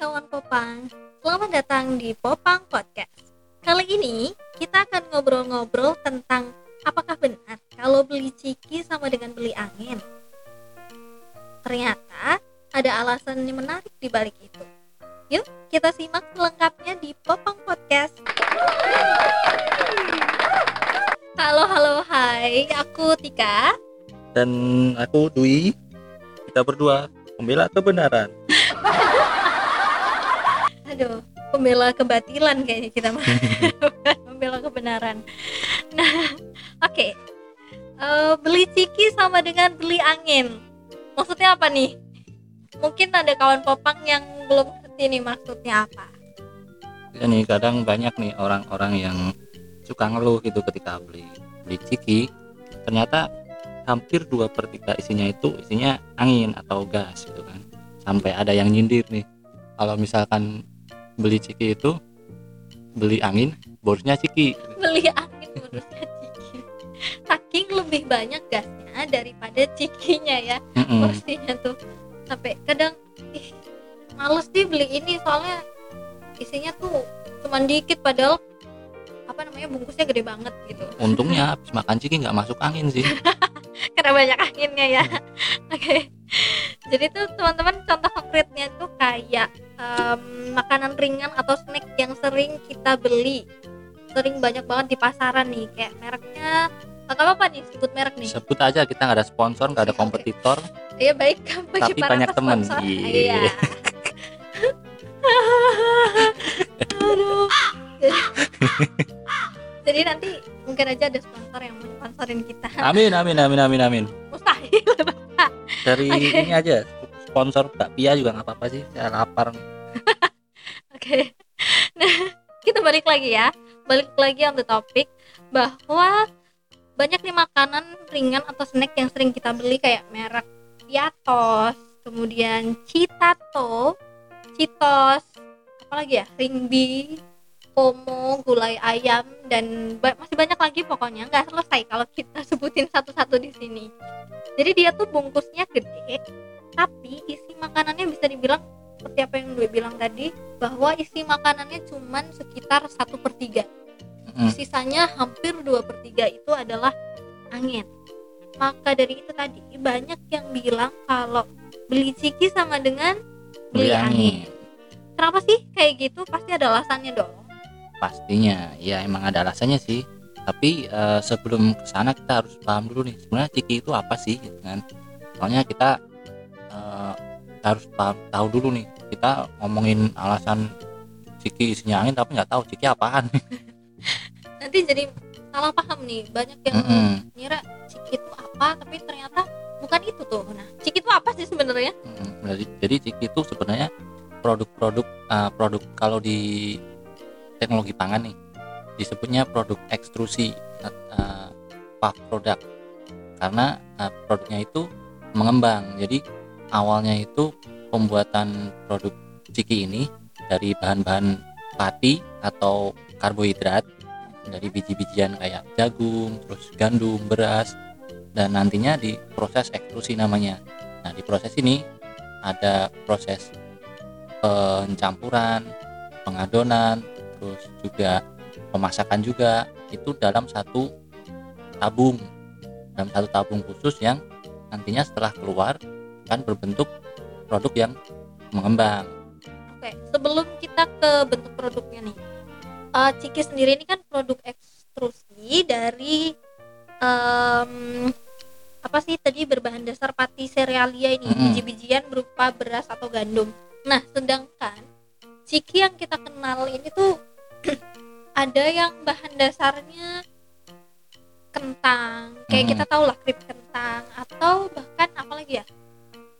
kawan Popang, selamat datang di Popang Podcast. Kali ini kita akan ngobrol-ngobrol tentang apakah benar kalau beli ciki sama dengan beli angin. Ternyata ada alasan yang menarik di balik itu. Yuk kita simak selengkapnya di Popang Podcast. Halo halo hai, aku Tika. dan aku Dwi kita berdua pembela kebenaran Aduh, pembela kebatilan kayaknya kita mah. Pembela kebenaran. Nah, oke. Eh, beli ciki sama dengan beli angin. Maksudnya apa nih? Mungkin ada kawan popang yang belum ngerti nih maksudnya apa. ya nih kadang banyak nih orang-orang yang suka ngeluh gitu ketika beli beli ciki ternyata hampir dua per tiga isinya itu isinya angin atau gas gitu kan sampai ada yang nyindir nih kalau misalkan beli ciki itu beli angin borosnya ciki Beli angin urusnya ciki. Saking lebih banyak gasnya daripada cikinya ya. Mm-mm. porsinya tuh sampai kadang ih males sih beli ini soalnya isinya tuh cuman dikit padahal apa namanya bungkusnya gede banget gitu untungnya habis makan ciki nggak masuk angin sih karena banyak anginnya ya. Oke. Jadi tuh teman-teman contoh konkretnya tuh kayak em, makanan ringan atau snack yang sering kita beli. Sering banyak banget di pasaran nih kayak mereknya nggak apa-apa nih? Sebut merek nih. Sebut aja kita nggak ada sponsor nggak ada kompetitor. Iya baik. Bagi Tapi para banyak temen. Iya. Iya. Aduh. Jadi nanti mungkin aja ada sponsor sponsorin kita. amin amin amin amin amin Mustahil. dari Oke. ini aja sponsor bakpia juga nggak apa-apa sih saya lapar nih. Oke. Nah, kita balik lagi ya. Balik lagi on the topic bahwa banyak nih makanan ringan atau snack yang sering kita beli kayak merek Piatos, kemudian Citato, Citos, apalagi ya, Ringbi, Pomo, gulai ayam dan ba- masih banyak lagi pokoknya nggak selesai kalau kita sebutin satu-satu di sini. Jadi dia tuh bungkusnya gede, tapi isi makanannya bisa dibilang seperti apa yang gue bilang tadi bahwa isi makanannya cuman sekitar satu per tiga sisanya hampir dua per tiga itu adalah angin maka dari itu tadi banyak yang bilang kalau beli ciki sama dengan beli, Beli angin. angin. kenapa sih kayak gitu pasti ada alasannya dong pastinya. Ya emang ada alasannya sih. Tapi eh, sebelum ke sana kita harus paham dulu nih sebenarnya ciki itu apa sih gitu kan? Soalnya kita eh, harus paham, tahu dulu nih. Kita ngomongin alasan ciki isinya angin tapi nggak tahu ciki apaan. Nanti jadi salah paham nih. Banyak yang Mm-mm. ngira ciki itu apa tapi ternyata bukan itu tuh. Nah ciki itu apa sih sebenarnya? Mm, jadi, jadi ciki itu sebenarnya produk-produk eh, produk kalau di teknologi pangan nih. Disebutnya produk ekstrusi uh, product karena eh, produknya itu mengembang. Jadi awalnya itu pembuatan produk ciki ini dari bahan-bahan pati atau karbohidrat dari biji-bijian kayak jagung terus gandum beras dan nantinya diproses ekstrusi namanya. Nah di proses ini ada proses pencampuran pengadonan terus juga pemasakan juga itu dalam satu tabung dalam satu tabung khusus yang nantinya setelah keluar akan berbentuk produk yang mengembang Oke, sebelum kita ke bentuk produknya nih, eh, Ciki sendiri ini kan produk ekstrusi dari em, apa sih tadi berbahan dasar pati serealia ini, Mm-mm. biji-bijian berupa beras atau gandum. Nah, sedangkan Ciki yang kita kenal ini tuh ada yang bahan dasarnya kentang, kayak Mm-mm. kita tahu lah krip kentang atau bahkan apa lagi ya?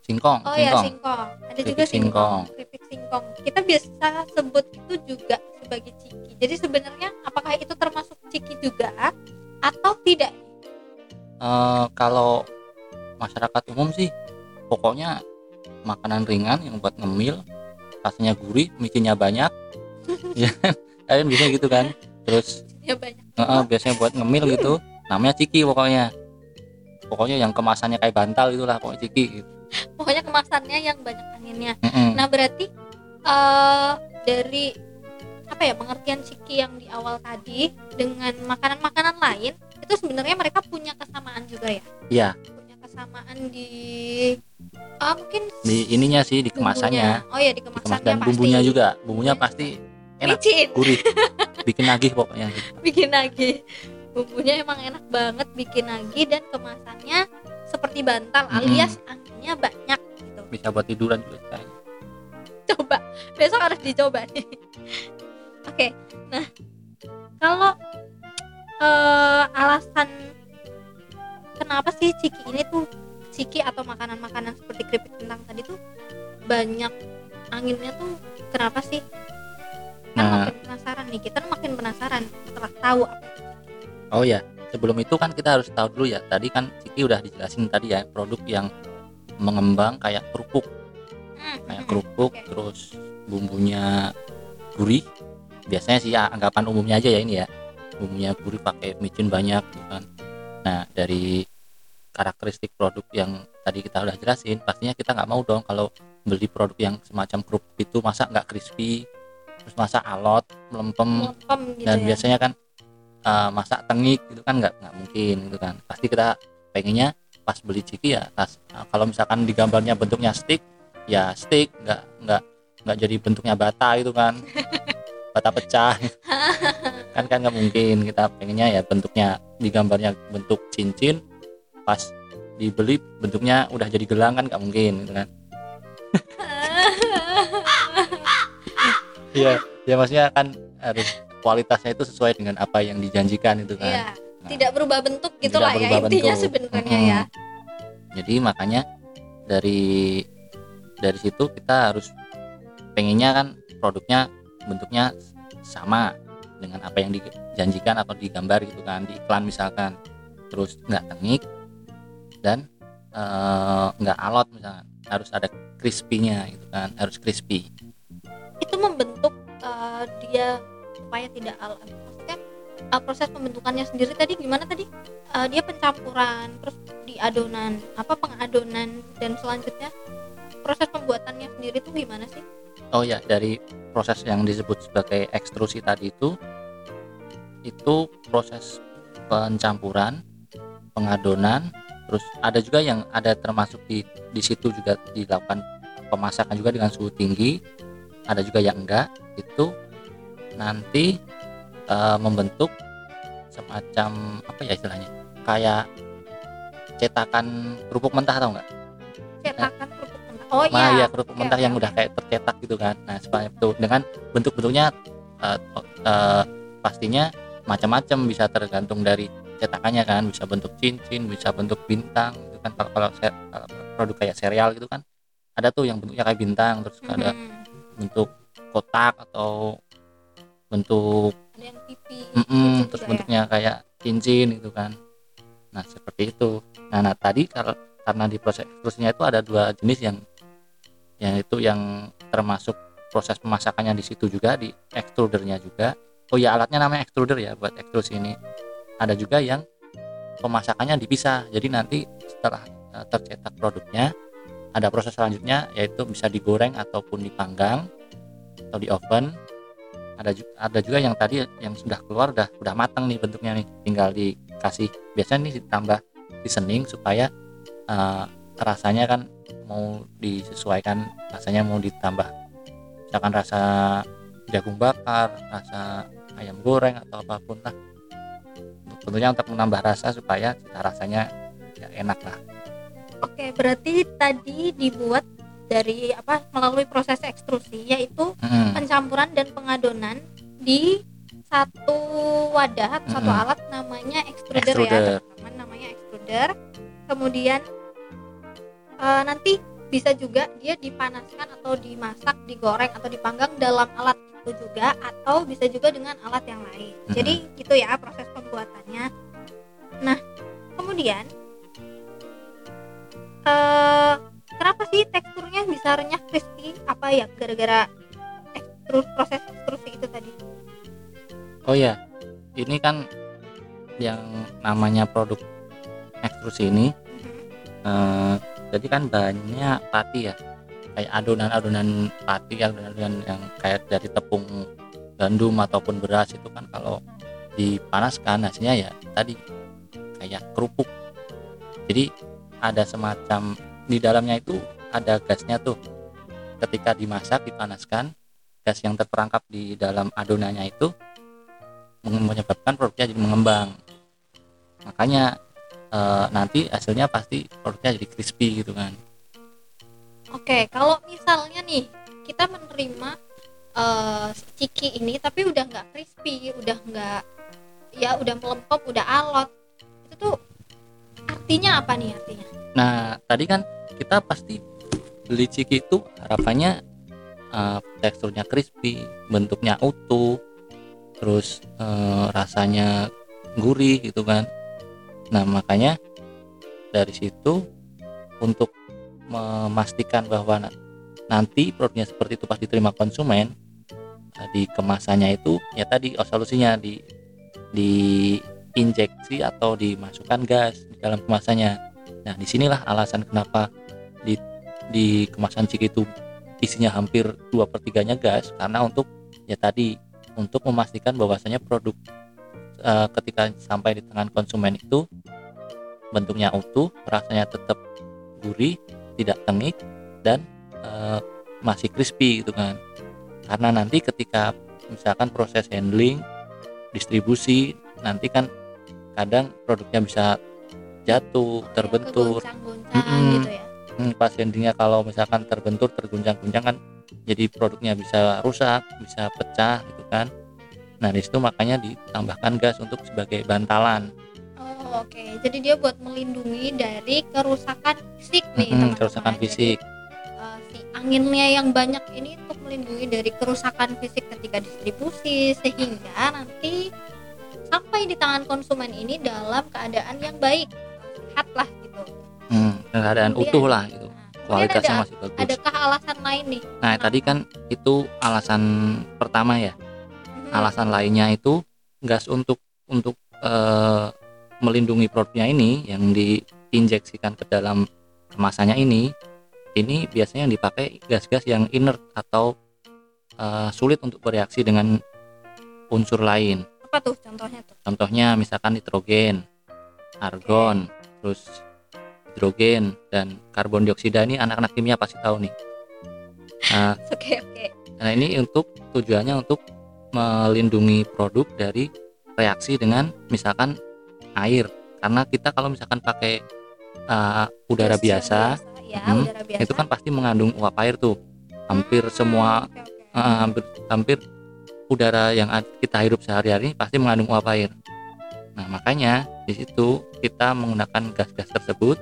singkong Oh ya singkong singkong. Ada Keripik juga singkong. singkong. Keripik singkong. Kita biasa sebut itu juga sebagai ciki. Jadi sebenarnya apakah itu termasuk ciki juga atau tidak? Eh, kalau masyarakat umum sih pokoknya makanan ringan yang buat ngemil rasanya gurih micinnya banyak ya kan? Kalian bisa gitu kan terus Ya banyak. eh, biasanya buat ngemil gitu namanya ciki pokoknya pokoknya yang kemasannya kayak bantal itulah pokoknya ciki gitu. Pokoknya kemasannya yang banyak anginnya. Mm-mm. Nah berarti eh dari apa ya pengertian Ciki yang di awal tadi dengan makanan-makanan lain itu sebenarnya mereka punya kesamaan juga ya Iya, punya kesamaan di ah mungkin di ininya sih di bumbunya. kemasannya oh ya di Dikemas kemasannya dan pasti bumbunya juga bumbunya Bumbunya pasti enak Micin. gurih bikin nagih pokoknya bikin lagi bumbunya emang enak banget bikin lagi dan kemasannya seperti bantal Mm-mm. alias anginnya banyak gitu bisa buat tiduran juga kayaknya. coba besok harus dicoba nih oke nah kalau eh, alasan kenapa sih ciki ini tuh ciki atau makanan-makanan seperti keripik kentang tadi tuh banyak anginnya tuh kenapa sih kan. Makin penasaran nih. Kita makin penasaran setelah tahu apa. Oh ya sebelum itu kan kita harus tahu dulu ya. Tadi kan Ciki udah dijelasin tadi ya produk yang mengembang kayak kerupuk. Hmm, kayak hmm, kerupuk oke. terus bumbunya gurih. Biasanya sih ya, anggapan umumnya aja ya ini ya. Bumbunya gurih pakai micin banyak gitu kan. Nah dari karakteristik produk yang tadi kita udah jelasin pastinya kita nggak mau dong kalau beli produk yang semacam kerupuk itu masa nggak crispy terus masa alot melempem Melempem gitu dan ya. biasanya kan uh, masak tengik gitu kan nggak nggak mungkin gitu kan. Pasti kita pengennya pas beli ciki ya pas uh, kalau misalkan di gambarnya bentuknya stick ya stick nggak nggak nggak jadi bentuknya bata gitu kan. Bata pecah. Kan kan nggak mungkin kita pengennya ya bentuknya di gambarnya bentuk cincin pas dibeli bentuknya udah jadi gelang kan nggak mungkin gitu kan iya ya maksudnya kan harus kualitasnya itu sesuai dengan apa yang dijanjikan itu kan Iya, Nah, tidak berubah bentuk gitulah ya berubah intinya bentuk. sebenarnya Mm-mm. ya. jadi makanya dari dari situ kita harus pengennya kan produknya bentuknya sama dengan apa yang dijanjikan atau digambar gitu kan di iklan misalkan terus nggak tengik dan eh, nggak alot misalkan harus ada crispy-nya gitu kan harus crispy Itu membentuk eh, dia supaya tidak alot. Maksudnya eh, proses pembentukannya sendiri tadi gimana tadi? Eh, dia pencampuran, terus di adonan, apa pengadonan dan selanjutnya proses pembuatannya sendiri tuh gimana sih? Oh ya, dari proses yang disebut sebagai ekstrusi tadi itu itu proses pencampuran, pengadonan, terus ada juga yang ada termasuk di di situ juga dilakukan pemasakan juga dengan suhu tinggi. Ada juga yang enggak, itu nanti eh, membentuk semacam apa ya istilahnya? Kayak cetakan kerupuk mentah atau enggak? Cetakan kerupuk mentah. Oh Nah, iya. ya kerupuk mentah oke, yang udah kayak tercetak gitu kan. Nah, seperti itu dengan bentuk-bentuknya eh, eh, pastinya macam-macam bisa tergantung dari cetakannya kan, bisa bentuk cincin, bisa bentuk bintang gitu kan. Kalau kalau, kalau produk kayak serial gitu kan ada tuh yang bentuknya kayak bintang, terus ada Mhm. bentuk kotak atau bentuk yang pipi. Mm-mm, cincin terus ya. bentuknya kayak cincin gitu kan. Nah seperti itu. Nah, nah tadi kar- karena di proses ekstrusinya itu ada dua jenis yang yang itu yang termasuk proses pemasakannya di situ juga di extrudernya juga. Oh ya alatnya namanya extruder ya buat ekstrusi ini. Ada juga yang pemasakannya dipisah. Jadi nanti setelah eh, tercetak produknya ada proses selanjutnya yaitu bisa digoreng ataupun dipanggang atau di oven. Ada juga ada juga yang tadi yang sudah keluar udah udah matang nih bentuknya nih. Tinggal dikasih biasanya nih ditambah seasoning supaya eh, rasanya kan mau disesuaikan rasanya mau ditambah. Misalkan rasa jagung bakar rasa ayam goreng atau apa pun lah. Tentunya untuk menambah rasa supaya cita rasanya ya enak lah. Oke, berarti tadi dibuat dari apa melalui proses ekstrusi yaitu Mm-mm. pencampuran dan pengadonan di satu wadah atau satu Mm-mm. alat namanya extruder, ya Extruder. teman-teman namanya extruder kemudian eh, nanti bisa juga dia dipanaskan atau dimasak digoreng atau dipanggang dalam alat itu juga atau bisa juga dengan alat yang lain Mm-mm. jadi gitu ya proses pembuatannya nah kemudian eh kenapa sih teksturnya bisa renyah crispy? Apa ya gara-gara ekstrus proses ekstrusi itu tadi? Oh ya, ini kan yang namanya produk ekstrusi ini, Mhm. eh, jadi kan banyak pati ya, kayak adonan-adonan pati adonan-adonan yang kayak dari tepung gandum ataupun beras itu kan kalau dipanaskan hasilnya ya tadi kayak kerupuk. Jadi ada semacam di dalamnya itu ada gasnya tuh. Ketika dimasak dipanaskan gas yang terperangkap di dalam adonannya itu menyebabkan produknya jadi mengembang. Makanya e, nanti hasilnya pasti produknya jadi crispy gitu kan. Oke kalau misalnya nih kita menerima uh, ciki ini tapi udah nggak crispy udah nggak ya udah melempem udah alot itu tuh artinya apa nih artinya? Nah tadi kan kita pasti beli ciki itu harapannya uh, teksturnya crispy bentuknya utuh terus uh, rasanya gurih gitu kan. Nah makanya dari situ untuk memastikan bahwa nanti produknya seperti itu pas diterima konsumen di kemasannya itu ya tadi oh, solusinya di diinjeksi atau dimasukkan gas di dalam kemasannya. Nah, di sinilah alasan kenapa di di kemasan ciki itu isinya hampir dua pertiganya gas karena untuk ya tadi untuk memastikan bahwasanya produk e, ketika sampai di tangan konsumen itu bentuknya utuh, rasanya tetap gurih, tidak tengik dan e, masih crispy gitu kan. Karena nanti ketika misalkan proses handling distribusi nanti kan kadang produknya bisa jatuh terbentur. Mm -mm. gitu ya? Hmm, pas endingnya kalau misalkan terbentur terguncang-guncang kan jadi produknya bisa rusak bisa pecah gitu kan. Nah di situ makanya ditambahkan gas untuk sebagai bantalan. Oh oke. Okay. jadi dia buat melindungi dari kerusakan fisik nih hmm, teman-teman. kerusakan fisik. uh, si anginnya yang banyak ini untuk melindungi dari kerusakan fisik ketika distribusi sehingga nanti sampai di tangan konsumen ini dalam keadaan yang baik sehat lah gitu. Hmm, keadaan kemudian, utuh lah gitu. Nah, kualitasnya ada, masih bagus. adakah alasan lain nih? Nah kenapa? tadi kan itu alasan pertama ya. Hmm. alasan lainnya itu gas untuk untuk uh, melindungi produknya ini yang diinjeksikan ke dalam kemasannya ini ini biasanya yang dipakai gas-gas yang inert atau uh, sulit untuk bereaksi dengan unsur lain apa tuh contohnya tuh contohnya misalkan nitrogen argon okay. terus hidrogen dan karbon dioksida ini anak-anak kimia pasti tahu nih nah, okay, okay. nah ini untuk tujuannya untuk melindungi produk dari reaksi dengan misalkan air karena kita kalau misalkan pakai uh, udara biasa, biasa ya, hmm, udara biasa itu kan pasti mengandung uap air tuh hampir hmm, semua okay, okay. Uh, hampir hampir udara yang kita hidup sehari-hari pasti mengandung uap air. Nah, makanya di situ kita menggunakan gas-gas tersebut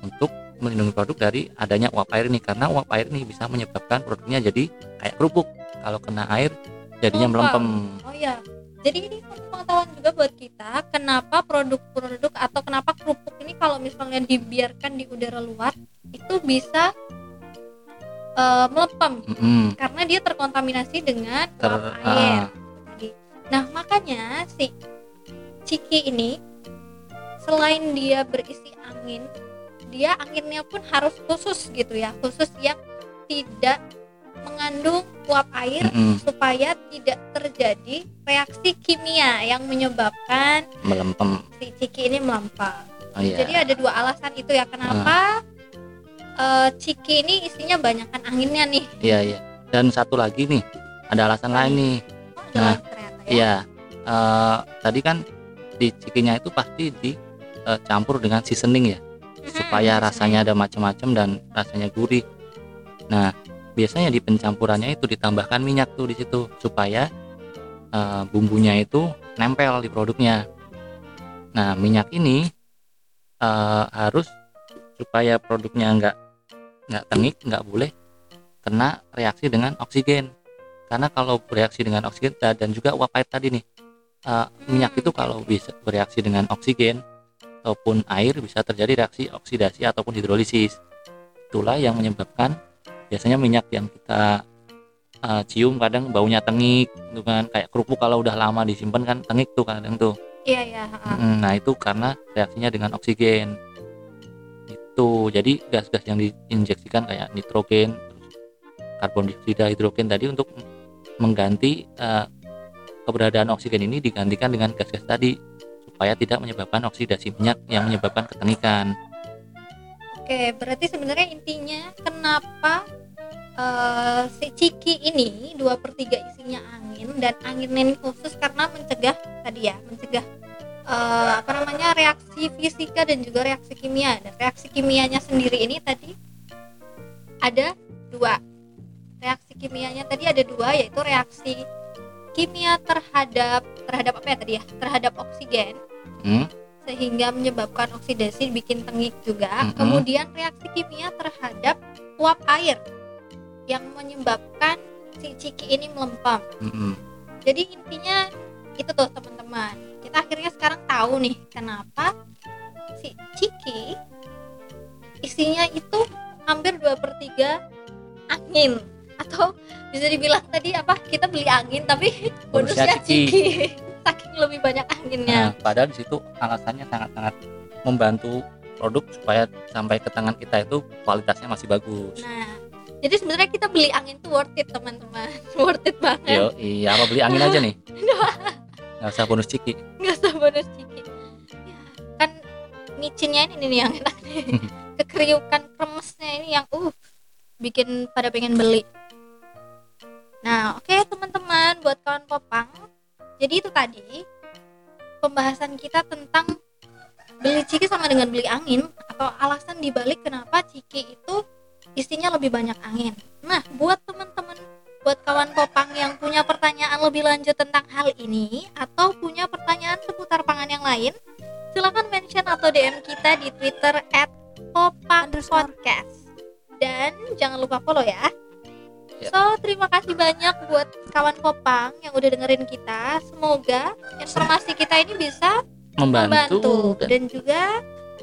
untuk melindungi produk dari adanya uap air ini karena uap air ini bisa menyebabkan produknya jadi kayak kerupuk. Kalau kena air jadinya oh, melempem. Oh iya. Jadi ini pengetahuan juga buat kita kenapa produk-produk atau kenapa kerupuk ini kalau misalnya dibiarkan di udara luar itu bisa uh, melepem mm -hmm. karena dia terkontaminasi dengan Ter, uap air. Uh. Nah makanya si ciki ini selain dia berisi angin, dia anginnya pun harus khusus gitu ya, khusus yang tidak mengandung uap air mm -hmm. supaya tidak terjadi reaksi kimia yang menyebabkan melempem si ciki ini melempem. Oh, iya. Jadi ada dua alasan itu ya kenapa uh uh, ciki ini isinya banyakkan anginnya nih. Iya iya. Dan satu lagi nih ada alasan lain nih. Oh, nah ternyata, ya. iya. Uh, tadi kan di cikinya itu pasti dicampur uh, dengan seasoning ya. Hmm, supaya rasanya ada macam-macam dan rasanya gurih. Nah biasanya di pencampurannya itu ditambahkan minyak tuh di situ supaya uh, bumbunya itu nempel di produknya. Nah minyak ini uh, harus supaya produknya enggak nggak tengik nggak boleh kena reaksi dengan oksigen. Karena kalau bereaksi dengan oksigen dan juga uap air tadi nih uh, minyak itu kalau bisa bereaksi dengan oksigen ataupun air bisa terjadi reaksi oksidasi ataupun hidrolisis. Itulah yang menyebabkan biasanya minyak yang kita uh, cium kadang baunya tengik itu kan. Kayak kerupuk kalau udah lama disimpan kan tengik tuh kadang tuh. Iya iya nah itu karena reaksinya dengan oksigen itu jadi gas-gas yang diinjeksikan kayak nitrogen karbon dioksida hidrogen tadi untuk mengganti uh, keberadaan oksigen ini digantikan dengan gas-gas tadi supaya tidak menyebabkan oksidasi minyak yang menyebabkan ketenikan. Oke, berarti sebenarnya intinya kenapa uh, si ciki ini dua per tiga isinya angin dan anginnya ini khusus karena mencegah tadi ya, mencegah uh, apa namanya reaksi fisika dan juga reaksi kimia. Dan reaksi kimianya sendiri ini tadi ada dua. Reaksi kimianya tadi ada dua yaitu reaksi kimia terhadap terhadap apa ya tadi ya? Terhadap oksigen. Hmm? sehingga menyebabkan oksidasi bikin tengik juga. Mm-hmm. Kemudian reaksi kimia terhadap uap air yang menyebabkan si ciki ini melempem. Mm-hmm. Jadi intinya itu tuh teman-teman. Kita akhirnya sekarang tahu nih kenapa si ciki isinya itu hampir dua per 3 angin atau bisa dibilang tadi apa kita beli angin tapi bonusnya ciki. ciki saking lebih banyak anginnya. Nah, padahal di situ alasannya sangat-sangat membantu produk supaya sampai ke tangan kita itu kualitasnya masih bagus. Nah, jadi sebenarnya kita beli angin tuh worth it teman-teman, worth it banget. Yo, iya apa beli angin aja nih? Nggak usah bonus ciki. Nggak usah bonus ciki. Ya, kan micinnya ini nih yang enak nih. Kekeriukan kremesnya ini yang uh bikin pada pengen beli. Nah, oke okay, teman-teman buat kawan popang jadi itu tadi pembahasan kita tentang beli ciki sama dengan beli angin atau alasan dibalik kenapa ciki itu isinya lebih banyak angin. Nah, buat teman-teman, buat kawan popang yang punya pertanyaan lebih lanjut tentang hal ini atau punya pertanyaan seputar pangan yang lain, silahkan mention atau DM kita di Twitter @popang_podcast. Dan jangan lupa follow ya. Ya. So, terima kasih banyak buat kawan Kopang yang udah dengerin kita. Semoga informasi kita ini bisa membantu, membantu. Dan, dan juga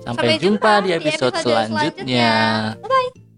sampai, sampai jumpa, jumpa di episode, di episode selanjutnya. selanjutnya. Bye bye.